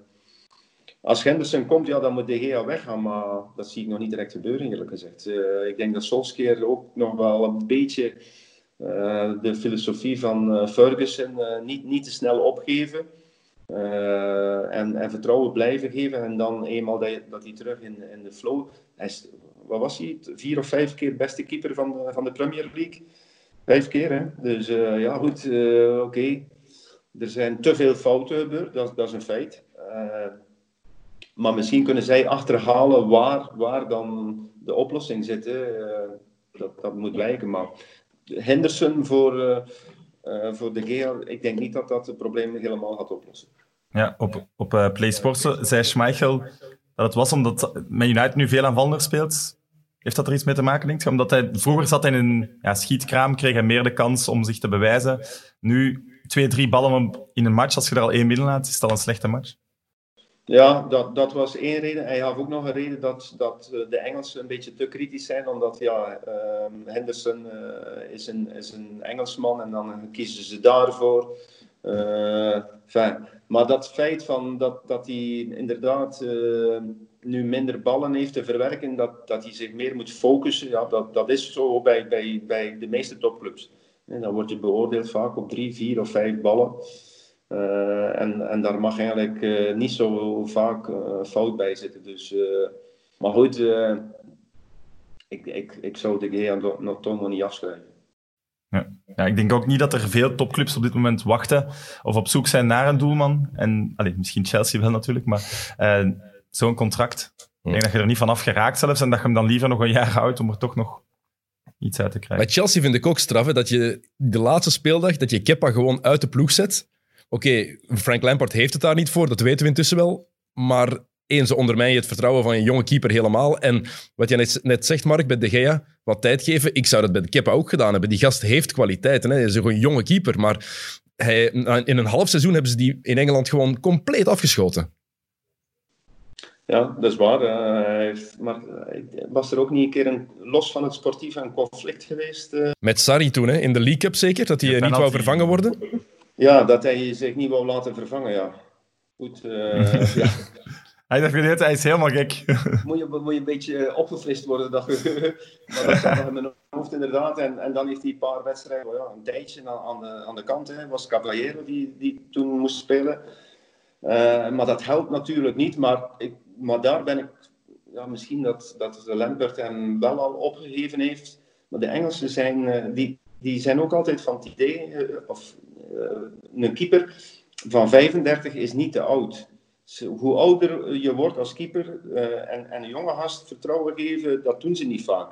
als Henderson komt, ja, dan moet de Gea weggaan. Maar dat zie ik nog niet direct gebeuren, eerlijk gezegd. Ik denk dat Solskjaer ook nog wel een beetje de filosofie van Ferguson niet, niet te snel opgeven. Eh, en, en vertrouwen blijven geven. En dan eenmaal dat, dat hij terug in, in de flow. Hij is, wat was hij? Vier of vijf keer beste keeper van de, van de Premier League. Vijf keer, hè? Dus eh, ja, goed, eh, oké. Er zijn te veel fouten gebeurd, dat, dat is een feit. Maar misschien kunnen zij achterhalen waar, waar dan de oplossing zit. hè. Dat, dat moet blijken. Maar Henderson voor, eh, voor de Gea, ik denk niet dat dat het probleem helemaal gaat oplossen. Ja, op, op eh, Play Sports zei Schmeichel dat het was omdat met United nu veel aanvallender speelt. Heeft dat er iets mee te maken, denk je? Omdat hij vroeger zat in een ja, schietkraam, kreeg hij meer de kans om zich te bewijzen. Nu twee, drie ballen in een match, als je er al één binnenlaat, is het al een slechte match. Ja, dat, dat was één reden. Hij had ook nog een reden dat, dat eh, de Engelsen een beetje te kritisch zijn, omdat ja, ehm, Henderson eh, is, een, is een Engelsman en dan kiezen ze daarvoor. Eh, enfin, maar dat feit van dat, dat hij inderdaad nu minder ballen heeft te verwerken, dat, dat hij zich meer moet focussen, ja, dat, dat is zo bij, bij, bij de meeste topclubs. En dan word je beoordeeld vaak op drie, vier of vijf ballen. Eh, en, en daar mag eigenlijk eh, niet zo vaak eh, fout bij zitten. Dus, eh, maar goed, eh, ik, ik, ik zou de Gea nog, nog toch nog niet afschrijven. Ja, ik denk ook niet dat er veel topclubs op dit moment wachten of op zoek zijn naar een doelman. En allee, misschien Chelsea wel natuurlijk, maar eh, zo'n contract. Ik denk dat je er niet van af geraakt zelfs en dat je hem dan liever nog een jaar houdt om er toch nog iets uit te krijgen. Bij Chelsea vind ik ook straf hè, dat je de laatste speeldag, dat je Kepa gewoon uit de ploeg zet. Oké, Frank Lampard heeft het daar niet voor, dat weten we intussen wel. Maar één, ze ondermijn je het vertrouwen van een jonge keeper helemaal. En wat je net, net zegt, Mark, bij De Gea, wat tijd geven. Ik zou dat bij de Kepa ook gedaan hebben. Die gast heeft kwaliteiten. Hè. Hij is een jonge keeper, maar hij, in een half seizoen hebben ze die in Engeland gewoon compleet afgeschoten. Ja, dat is waar. eh, maar eh, was er ook niet een keer een, los van het sportief een conflict geweest? eh? Met Sarri toen, hè, in de League Cup zeker, dat hij niet wou vervangen worden. Ja, dat hij zich niet wou laten vervangen, ja. Goed, eh, (laughs) ja. Hij dacht, hij hij is helemaal gek. (laughs) moet, je, moet je een beetje opgefrist worden. Dat, (laughs) maar dat zat in mijn hoofd inderdaad. En, en dan heeft hij een paar wedstrijden, ja, een tijdje aan, aan, de, aan de kant. Hè. was Caballero die, die toen moest spelen. Eh, maar dat helpt natuurlijk niet. Maar, ik, maar daar ben ik, ja, misschien dat, dat Lampert hem wel al opgegeven heeft. Maar de Engelsen zijn, eh, die, die zijn ook altijd van het idee, eh, of eh, een keeper van 35 is niet te oud. Hoe ouder je wordt als keeper eh, en, en een jonge gast vertrouwen geven, dat doen ze niet vaak.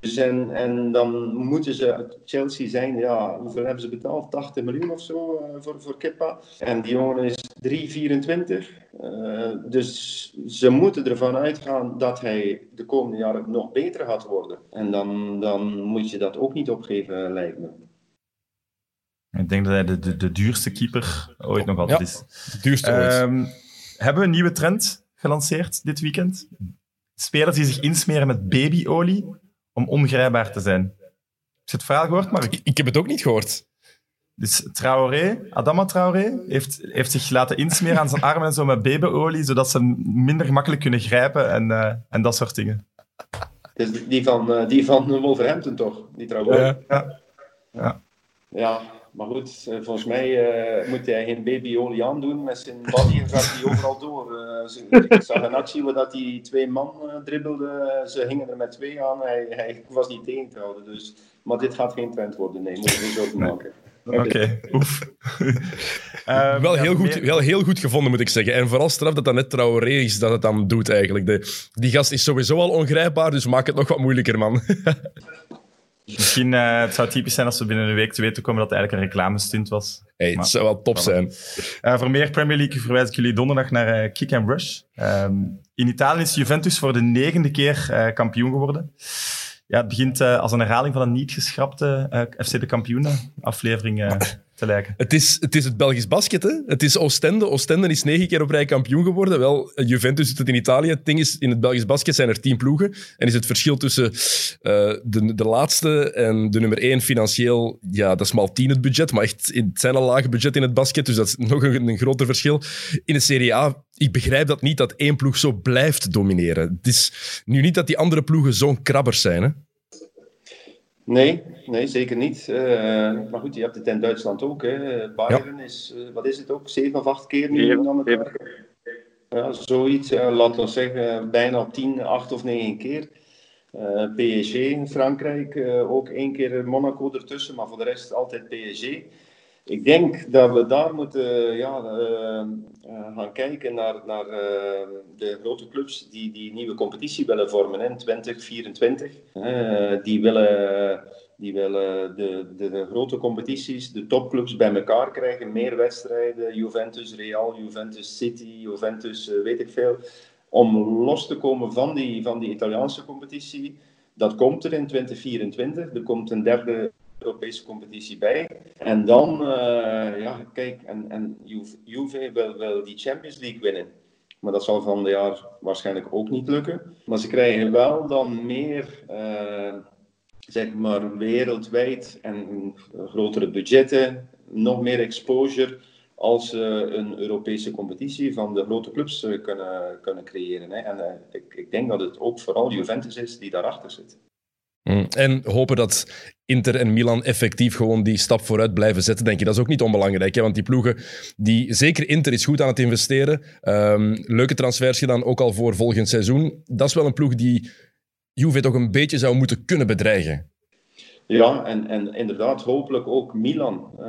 Dus en, en dan moeten ze Chelsea zijn, ja, hoeveel hebben ze betaald? 80 miljoen of zo eh, voor, voor Kepa. En die jongen is 3,24. Eh, dus ze moeten ervan uitgaan dat hij de komende jaren nog beter gaat worden. En dan, dan moet je dat ook niet opgeven, lijkt me. Ik denk dat hij de, de, de duurste keeper ooit nog altijd Ja. is. Het duurste ooit. Ehm, hebben we een nieuwe trend gelanceerd dit weekend? Spelers die zich insmeren met babyolie om ongrijpbaar te zijn. Heb je het verhaal gehoord, Mark? Ik, ik heb het ook niet gehoord. Dus Traoré, Adama Traoré, heeft, heeft zich laten insmeren aan zijn armen en zo met babyolie, zodat ze minder gemakkelijk kunnen grijpen en, eh, en dat soort dingen. Dus die van, eh, die van Wolverhampton toch? Die trouwens. Ja. Ja. Ja, maar goed, eh, volgens mij eh, moet hij geen babyolie aandoen met zijn body en gaat hij overal door. Eh, ik zag een actie waar dat die twee man dribbelden, ze hingen er met twee aan, hij, hij was niet tegen te houden. Dus, maar dit gaat geen trend worden, nee, moet je niet zo maken. Oké, oef. (laughs) Wel ja, heel, goed, meer- wel heel goed gevonden, moet ik zeggen. En vooral straf dat dat net Traoré is dat het dan doet, eigenlijk. De, die gast is sowieso al ongrijpbaar, dus maak het nog wat moeilijker, man. (laughs) Misschien uh, het zou typisch zijn als we binnen een week te weten komen dat het eigenlijk een reclamestunt was. Hey, het zou wel top zijn. Uh, voor meer Premier League verwijs ik jullie donderdag naar uh, Kick and Rush. Um, in Italië is Juventus voor de negende keer kampioen geworden. Ja, het begint als een herhaling van een niet geschrapte FC de Kampioenen aflevering (laughs) te. Het is, het is het Belgisch basket, hè? Het is Oostende. Oostende is negen keer op rij kampioen geworden. Wel, Juventus doet het in Italië. Het ding is, in het Belgisch basket zijn er tien ploegen. En is het verschil tussen uh, de, de laatste en de nummer één financieel... Ja, dat is maar tien het budget. Maar echt, het zijn al lage budget in het basket. Dus dat is nog een, een groter verschil. In de Serie A, ik begrijp dat niet dat één ploeg zo blijft domineren. Het is nu niet dat die andere ploegen zo'n krabbers zijn, hè? Nee, nee, zeker niet. Uh, maar goed, je hebt het in Duitsland ook. Hè. Bayern is, uh, wat is het ook, zeven of acht keer nu aan het Ja, zoiets. Uh, laten we zeggen, bijna tien, acht of negen keer. PSG in Frankrijk, ook één keer Monaco ertussen, maar voor de rest altijd PSG. Ik denk dat we daar moeten ja, uh, uh, gaan kijken naar, naar uh, de grote clubs die die nieuwe competitie willen vormen in 2024. die willen, die willen de, de, de, grote competities, de topclubs bij elkaar krijgen. Meer wedstrijden, Juventus, Real, Juventus City, Juventus, weet ik veel. Om los te komen van die, van die Italiaanse competitie. Dat komt er in 2024. Er komt een derde Europese competitie bij. En dan, uh, ja, kijk, en, en Juve wil, wil die Champions League winnen. Maar dat zal van de jaar waarschijnlijk ook niet lukken. Maar ze krijgen wel dan meer, uh, zeg maar, wereldwijd en grotere budgetten, nog meer exposure als ze een Europese competitie van de grote clubs uh, kunnen, kunnen creëren. Hè. En ik, ik denk dat het ook vooral Juventus is die daarachter zit. Mm. En hopen dat Inter en Milan effectief gewoon die stap vooruit blijven zetten, denk je. Dat is ook niet onbelangrijk, hè? want die ploegen, die, zeker Inter is goed aan het investeren. Um, leuke transfers gedaan, ook al voor volgend seizoen. Dat is wel een ploeg die Juve toch een beetje zou moeten kunnen bedreigen. Ja, en, en inderdaad, hopelijk ook Milan. Uh,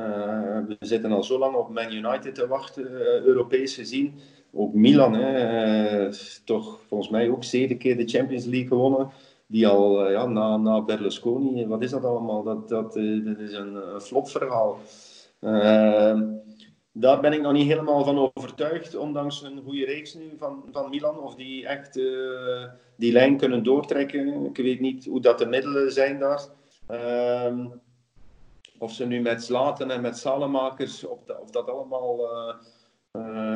we zitten al zo lang op Man United te wachten, uh, Europees gezien. Ook Milan, hè, uh, toch volgens mij ook zeven keer de Champions League gewonnen die al uh, ja, na, na Berlusconi, wat is dat allemaal? Dat, dat, uh, dat is een, een flopverhaal. Uh, daar ben ik nog niet helemaal van overtuigd, ondanks een goede reeks nu van, van Milan. Of die echt die lijn kunnen doortrekken. Ik weet niet hoe dat de middelen zijn daar. Ehm, of ze nu met Slaten en met Salemakers, of, dat, of dat allemaal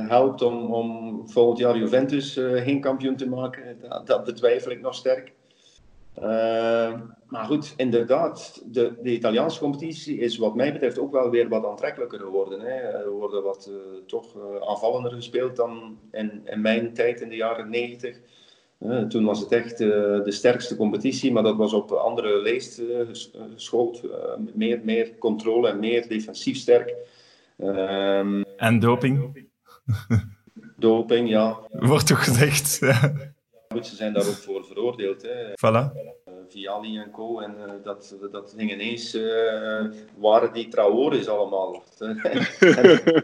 helpt om, om volgend jaar Juventus geen kampioen te maken, dat, dat betwijfel ik nog sterk. Uh, maar goed, inderdaad, de, de, Italiaanse competitie is wat mij betreft ook wel weer wat aantrekkelijker geworden. Hè. Er worden wat uh, toch uh, aanvallender gespeeld dan in, in, mijn tijd in de jaren 90. toen was het echt de sterkste competitie, maar dat was op andere leest geschoold. meer, meer controle en meer defensief sterk. Ehm, en doping? doping, ja. Wordt toch gezegd ze zijn daar ook voor veroordeeld. Hè. Voilà. Uh, Viali en co. En uh, dat, dat ging ineens, uh, waren die Traores allemaal. (laughs) en,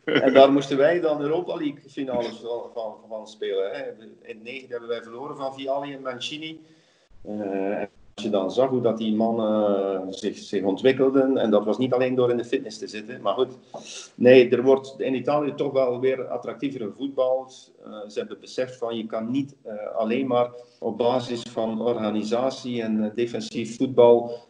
en, daar moesten wij dan Europa League finales van, van, van spelen. Hè. In 9 hebben wij verloren van Viali en Mancini. Als je dan zag hoe dat die mannen zich, zich ontwikkelden, en dat was niet alleen door in de fitness te zitten, maar goed. Nee, er wordt in Italië toch wel weer attractiever voetbal. Uh, ze hebben beseft van je kan niet uh, alleen maar op basis van organisatie en defensief voetbal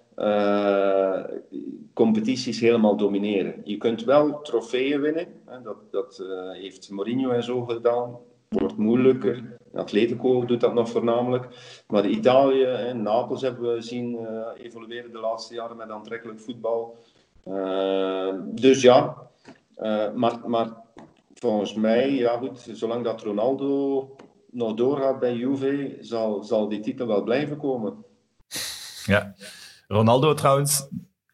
competities helemaal domineren. Je kunt wel trofeeën winnen, hè, dat, dat heeft Mourinho en zo gedaan wordt moeilijker. Atletico doet dat nog voornamelijk. Maar Italië en Napels hebben we zien uh, evolueren de laatste jaren met aantrekkelijk voetbal. Uh, dus ja, uh, maar, maar volgens mij, ja goed, zolang dat Ronaldo nog doorgaat bij Juve, zal, zal die titel wel blijven komen. Ja, Ronaldo trouwens,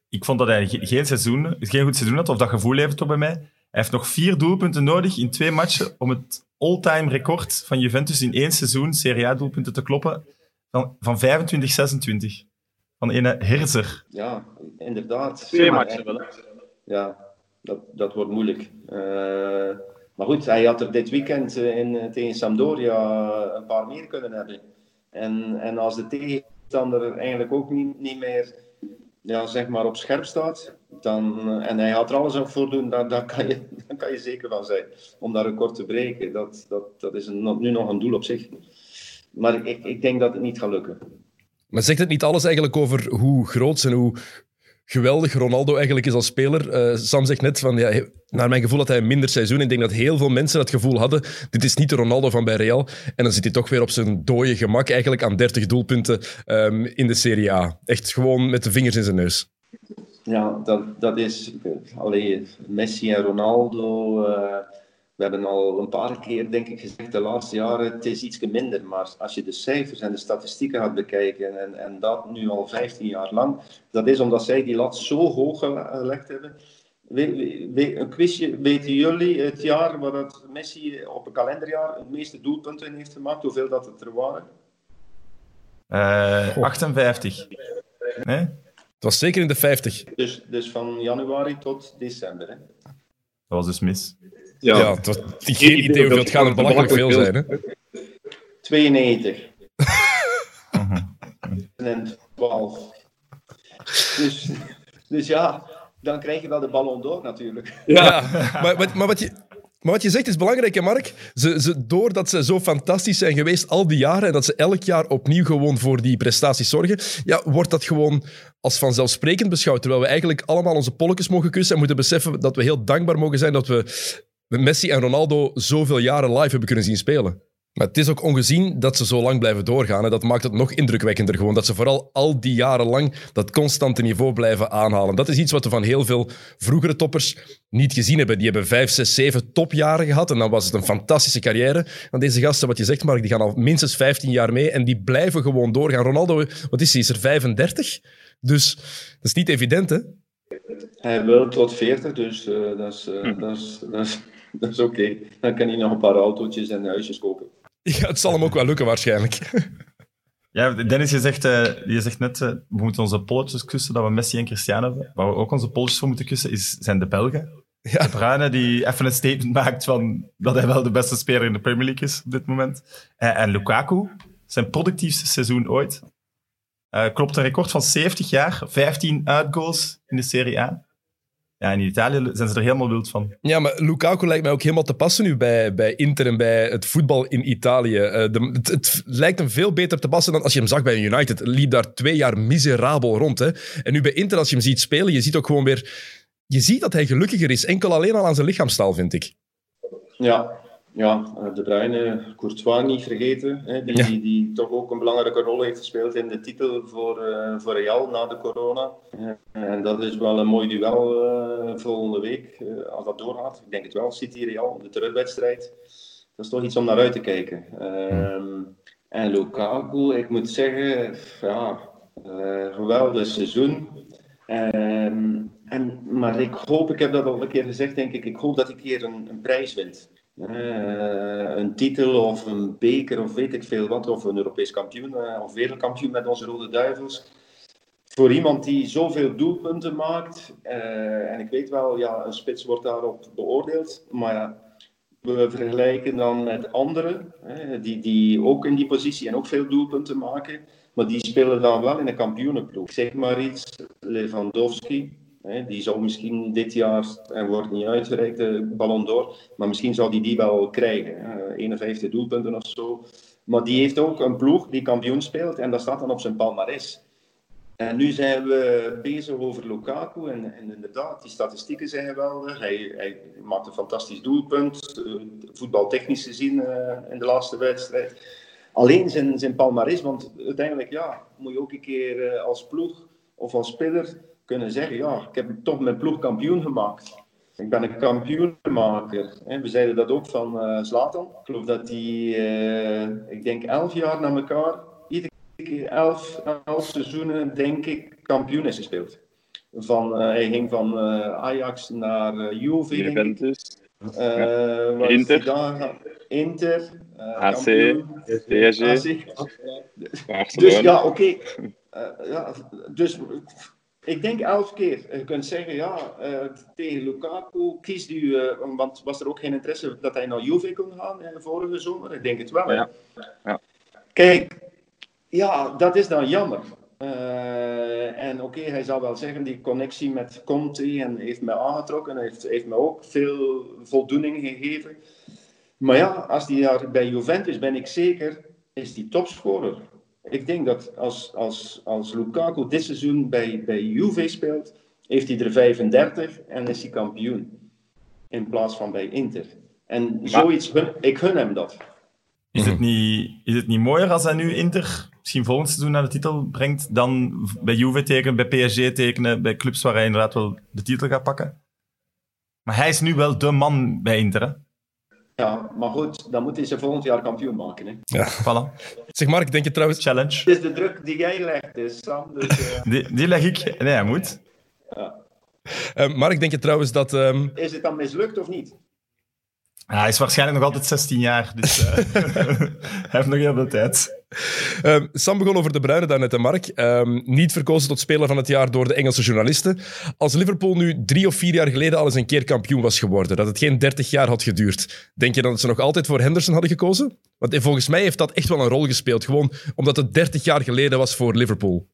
ik vond dat hij geen seizoen, geen goed seizoen had, of dat gevoel heeft toch bij mij. Hij heeft nog vier doelpunten nodig in twee matchen om het all-time record van Juventus in één seizoen Serie A-doelpunten te kloppen van, van 25, 26. Van ene Herzer. Ja, inderdaad. Twee matchen wel. Ja, dat, dat wordt moeilijk. Uh, maar goed, hij had er dit weekend uh, in, uh, tegen Sampdoria een paar meer kunnen hebben. En, en als de tegenstander eigenlijk ook niet, niet meer ja, zeg maar op scherp staat, dan, eh, en hij gaat er alles aan voor doen, dan, kan je, (laughs) kan je zeker van zijn om dat record te breken. Dat, dat, dat is een, nu nog een doel op zich. Maar ik, ik denk dat het niet gaat lukken. Maar zegt het niet alles eigenlijk over hoe groot en hoe geweldig Ronaldo eigenlijk is als speler? Eh, Sam zegt net van, ja, naar mijn gevoel had hij een minder seizoen. Ik denk dat heel veel mensen het gevoel hadden, dit is niet de Ronaldo van bij Real. En dan zit hij toch weer op zijn dode gemak eigenlijk aan 30 doelpunten ehm, in de Serie A. Echt gewoon met de vingers in zijn neus. Ja, dat, dat is... Allee, Messi en Ronaldo... eh, we hebben al een paar keer, denk ik, gezegd de laatste jaren, het is iets minder. Maar als je de cijfers en de statistieken gaat bekijken, en, en dat nu al 15 jaar lang, dat is omdat zij die lat zo hoog gele- gelegd hebben. We, een quizje, weten jullie het jaar waar dat Messi op een kalenderjaar het meeste doelpunten heeft gemaakt? Hoeveel dat het er waren? Eh, 58. Nee? Het was zeker in de 50. Dus, dus van januari tot december. Hè? Dat was dus mis. Ja, Ja, het was geen idee hoeveel het gaat er belachelijk veel zijn. Hè? 92. En 12. Dus, dus ja, dan krijg je wel de ballon door natuurlijk. Ja, maar, wat- maar, wat je, maar wat je zegt is belangrijk, hè, Mark? Ze, ze, doordat ze zo fantastisch zijn geweest al die jaren en dat ze elk jaar opnieuw gewoon voor die prestaties zorgen, ja, wordt dat gewoon als vanzelfsprekend beschouwd. Terwijl we eigenlijk allemaal onze polletjes mogen kussen en moeten beseffen dat we heel dankbaar mogen zijn dat we Messi en Ronaldo zoveel jaren live hebben kunnen zien spelen. Maar het is ook ongezien dat ze zo lang blijven doorgaan. En dat maakt het nog indrukwekkender gewoon. Dat ze vooral al die jaren lang dat constante niveau blijven aanhalen. Dat is iets wat we van heel veel vroegere toppers niet gezien hebben. Die hebben vijf, zes, zeven topjaren gehad. En dan was het een fantastische carrière. En deze gasten, wat je zegt, Mark, die gaan al minstens 15 jaar mee. En die blijven gewoon doorgaan. Ronaldo, wat is hij? Is er 35? Dus dat is niet evident, hè? Hij wil tot 40, dus eh, dat is, eh, dat is, (laughs) dat is, dat is oké. Dan kan hij nog een paar autootjes en huisjes kopen. (laughs) Ja, het zal hem ook wel lukken waarschijnlijk. (laughs) Ja, Dennis, je zegt, eh, je zegt net, we moeten onze polletjes kussen dat we Messi en Cristiano hebben. Waar we ook onze polletjes voor moeten kussen, is, zijn de Belgen. Ja. De Bruyne die even een statement maakt van dat hij wel de beste speler in de Premier League is op dit moment. En, en Lukaku, zijn productiefste seizoen ooit. Eh, klopt een record van 70 jaar, 15 uitgoals in de Serie A. Ja, in Italië zijn ze er helemaal wild van. Ja, maar Lukaku lijkt mij ook helemaal te passen nu bij, bij Inter en bij het voetbal in Italië. Eh, de, het, het lijkt hem veel beter te passen dan als je hem zag bij United. Liep daar twee jaar miserabel rond. Hè? En nu bij Inter, als je hem ziet spelen, je ziet ook gewoon weer... Je ziet dat hij gelukkiger is. Enkel alleen al aan zijn lichaamstaal, vind ik. Ja, ja eh, De Bruyne, Courtois niet vergeten, hè, die, Ja. die, die toch ook een belangrijke rol heeft gespeeld in de titel voor, eh, voor Real na de corona. Eh, en dat is wel een mooi duel volgende week, als dat doorgaat. Ik denk het wel, City-Real, de terugwedstrijd. Dat is toch iets om naar uit te kijken. Ehm, en Lukaku, ik moet zeggen, ja, geweldig seizoen. Ehm, en, maar ik hoop, ik heb dat al een keer gezegd, denk ik, ik hoop dat hij een keer een, een prijs wint. Eh, een titel of een beker of weet ik veel wat, of een Europees kampioen eh, of wereldkampioen met onze Rode Duivels. Voor iemand die zoveel doelpunten maakt, eh, en ik weet wel, ja, een spits wordt daarop beoordeeld, maar we vergelijken dan met anderen, die, die ook in die positie en ook veel doelpunten maken, maar die spelen dan wel in een kampioenenploeg. Zeg maar iets, Lewandowski, die zou misschien dit jaar, en wordt niet uitgereikt, de Ballon d'Or, maar misschien zal die die wel krijgen. hè, 51 doelpunten of zo. Maar die heeft ook een ploeg die kampioen speelt en dat staat dan op zijn palmarès. En nu zijn we bezig over Lukaku en, inderdaad, die statistieken zijn geweldig. Hij, hij maakt een fantastisch doelpunt, eh, voetbaltechnisch gezien eh, in de laatste wedstrijd. Alleen zijn, zijn palmarès, want uiteindelijk ja, moet je ook een keer eh, als ploeg of als speler kunnen zeggen, ja, ik heb toch mijn ploeg kampioen gemaakt. Ik ben een kampioenmaker. hè. We zeiden dat ook van eh Zlatan. Ik geloof dat hij, eh, ik denk elf jaar na elkaar, iedere keer elf, elf seizoenen, denk ik, kampioen is gespeeld. Van, eh, hij ging van Ajax naar Juve. Juventus, is Inter. daar gaan? Inter. AC. PSG. Dus ja, oké. Ja, dus ik denk elf keer. Je kunt zeggen, ja, eh, tegen Lukaku kiest u, eh, want was er ook geen interesse dat hij naar Juve kon gaan eh, vorige zomer? Ik denk het wel. Ja. Ja. Kijk, ja, dat is dan jammer. Eh, en oké, hij zal wel zeggen, die connectie met Conte en heeft mij aangetrokken, heeft, heeft me ook veel voldoening gegeven. Maar ja, als hij daar bij Juventus, ben ik zeker, is die topscorer. Ik denk dat als, als, als Lukaku dit seizoen bij, bij Juve speelt, heeft hij er 35 en is hij kampioen. In plaats van bij Inter. En zoiets, ik gun hem dat. Is, het niet, is het niet mooier als hij nu Inter misschien volgend seizoen naar de titel brengt, dan bij Juve tekenen, bij PSG tekenen, bij clubs waar hij inderdaad wel de titel gaat pakken? Maar hij is nu wel de man bij Inter, hè? Ja, maar goed, dan moet hij ze volgend jaar kampioen maken. Hè. Voilà. Zeg Mark, denk je trouwens... Challenge. Het is de druk die jij legt, dus Sam. Dus, eh, (laughs) Die, die leg ik. Nee, hij moet. eh, Mark, denk je trouwens dat... ehm, is het dan mislukt of niet? Ja, hij is waarschijnlijk nog altijd 16 jaar, dus eh, (laughs) hij heeft nog heel veel tijd. Ehm, Sam begon over De Bruyne daarnet en Mark. Ehm, niet verkozen tot speler van het jaar door de Engelse journalisten. Als Liverpool nu drie of vier jaar geleden al eens een keer kampioen was geworden, dat het geen 30 jaar had geduurd, denk je dat ze nog altijd voor Henderson hadden gekozen? Want eh, volgens mij heeft dat echt wel een rol gespeeld. Gewoon omdat het 30 jaar geleden was voor Liverpool.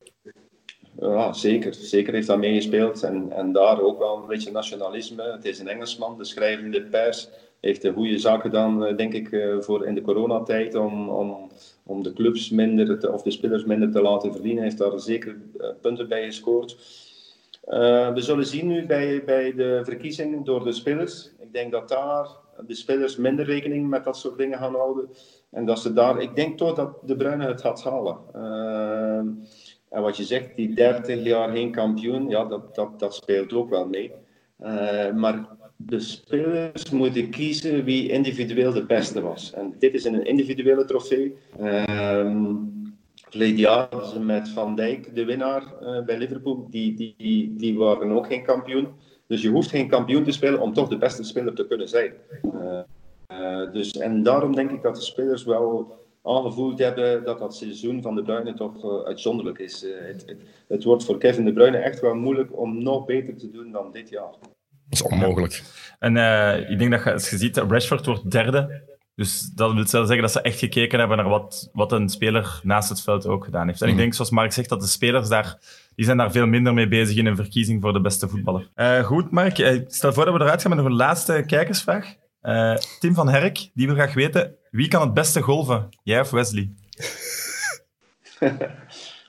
Ja, zeker. Zeker heeft dat meegespeeld. En, en daar ook wel een beetje nationalisme. Het is een Engelsman, de schrijvende pers. Heeft de goede zaak gedaan, eh, denk ik, eh, voor in de coronatijd. Om, om, om de clubs minder, te, of de spelers minder te laten verdienen. Heeft daar zeker eh, punten bij gescoord. We zullen zien nu bij, bij de verkiezingen door de spelers. Ik denk dat daar de spelers minder rekening met dat soort dingen gaan houden. En dat ze daar, ik denk toch dat de Bruyne het gaat halen. Eh, en wat je zegt, die 30 jaar geen kampioen, ja, dat, dat, dat speelt ook wel mee. Maar de spelers moeten kiezen wie individueel de beste was. En dit is een individuele trofee. Ehm Verleden jaar met Van Dijk, de winnaar eh, bij Liverpool, die, die, die, waren ook geen kampioen. Dus je hoeft geen kampioen te spelen om toch de beste speler te kunnen zijn. Eh, eh, dus, en daarom denk ik dat de spelers wel aangevoeld hebben dat dat seizoen van De Bruyne toch uitzonderlijk is. Het, het, het wordt voor Kevin De Bruyne echt wel moeilijk om nog beter te doen dan dit jaar. Dat is onmogelijk. En eh, ik denk dat je, als je ziet, Rashford wordt derde. Dus dat wil zeggen dat ze echt gekeken hebben naar wat, wat een speler naast het veld ook gedaan heeft. En ik denk, zoals Mark zegt, dat de spelers daar, die zijn daar veel minder mee bezig in een verkiezing voor de beste voetballer. Eh, goed, Mark. eh, stel voor dat we eruit gaan met nog een laatste kijkersvraag. Eh, Tim van Herk, die wil graag weten, wie kan het beste golven? Jij of Wesley? (laughs)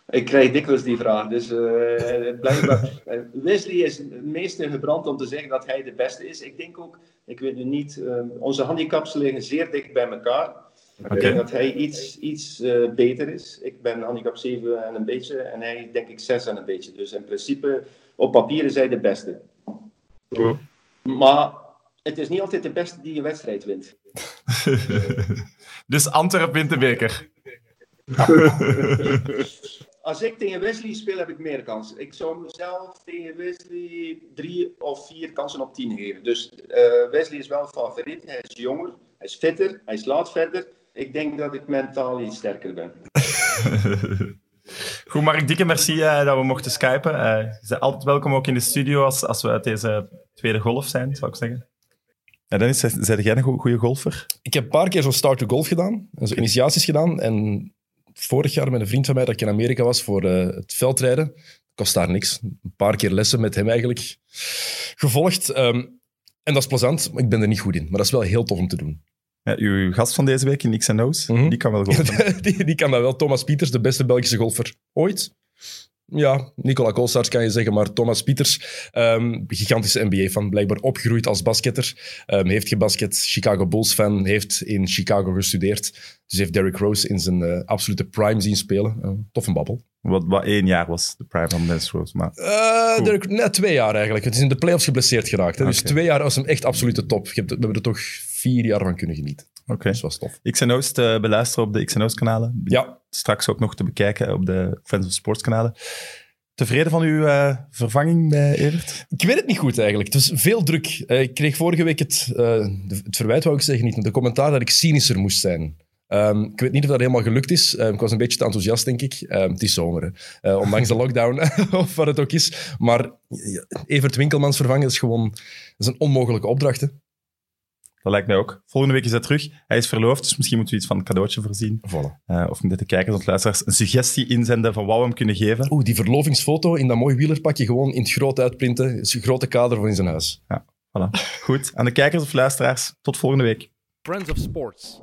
Ik krijg dikwijls die vraag. Dus eh, blijkbaar. (laughs) eh, Wesley is het meeste gebrand om te zeggen dat hij de beste is. Ik denk ook, ik weet nu niet, eh, onze handicaps liggen zeer dicht bij elkaar. Ik denk dat hij iets, iets eh, beter is. Ik ben handicap 7 en een beetje en hij denk ik 6 en een beetje. Dus in principe, op papier is hij de beste. Maar het is niet altijd de beste die een wedstrijd wint. (laughs) dus Antwerp wint de beker. (laughs) Als ik tegen Wesley speel, heb ik meer kans. Ik zou mezelf tegen Wesley drie of vier kansen op tien geven. Dus eh, Wesley is wel favoriet. Hij is jonger, hij is fitter, hij slaat verder. Ik denk dat ik mentaal iets sterker ben. (laughs) Goed, Mark, dikke merci eh, dat we mochten skypen. Eh, je bent altijd welkom ook in de studio als, als we uit deze tweede golf zijn, zou ik zeggen. Ja, Dennis, zijn jij een goede golfer? Ik heb een paar keer zo'n start to golf gedaan. En zo initiaties gedaan. En vorig jaar met een vriend van mij dat ik in Amerika was voor eh, het veldrijden. Kost daar niks. Een paar keer lessen met hem eigenlijk gevolgd. Ehm, en dat is plezant, maar ik ben er niet goed in. Maar dat is wel heel tof om te doen. Ja, uw gast van deze week in X O's, Mhm. die kan wel golfen. (laughs) die, die kan dat wel. Thomas Pieters, de beste Belgische golfer ooit. Ja, Nicola Koolstaarts kan je zeggen, maar Thomas Pieters, ehm, gigantische NBA-fan, blijkbaar opgegroeid als basketter. Ehm, heeft gebasket, Chicago Bulls-fan, heeft in Chicago gestudeerd. Dus heeft Derrick Rose in zijn eh, absolute prime zien spelen. Uh, tof een babbel. wat, wat één jaar was, de prime van Dennis Rose. Maar Eh Derrick, net twee jaar eigenlijk. Het is in de playoffs geblesseerd geraakt. Hè? Dus twee jaar was hem echt absolute top. Je hebt- We hebben er toch vier jaar van kunnen genieten. Oké. Dus dat was tof. X O's te beluisteren op de X O's kanalen. Ja, Straks ook nog te bekijken op de Friends of Sports kanalen. Tevreden van uw eh, vervanging bij Evert? Ik weet het niet goed eigenlijk. Het was veel druk. Eh, ik kreeg vorige week het, eh, het verwijt, wou ik zeggen, niet, de commentaar dat ik cynischer moest zijn. Ehm, ik weet niet of dat helemaal gelukt is. Ehm, ik was een beetje te enthousiast, denk ik. Ehm, het is zomer. Eh, ondanks de lockdown, (laughs) of wat het ook is. Maar Evert Winkelmans vervangen is gewoon dat is een onmogelijke opdracht. Hè. Dat lijkt mij ook. Volgende week is hij terug. Hij is verloofd, dus misschien moeten we iets van een cadeautje voorzien. Voilà. Eh, of moeten de kijkers of luisteraars een suggestie inzenden van wat we hem kunnen geven. Oeh, die verlovingsfoto in dat mooi wielerpakje gewoon in het groot uitprinten. is een grote kader voor in zijn huis. Voilà. Goed. Aan de kijkers of luisteraars, tot volgende week. Friends of Sports.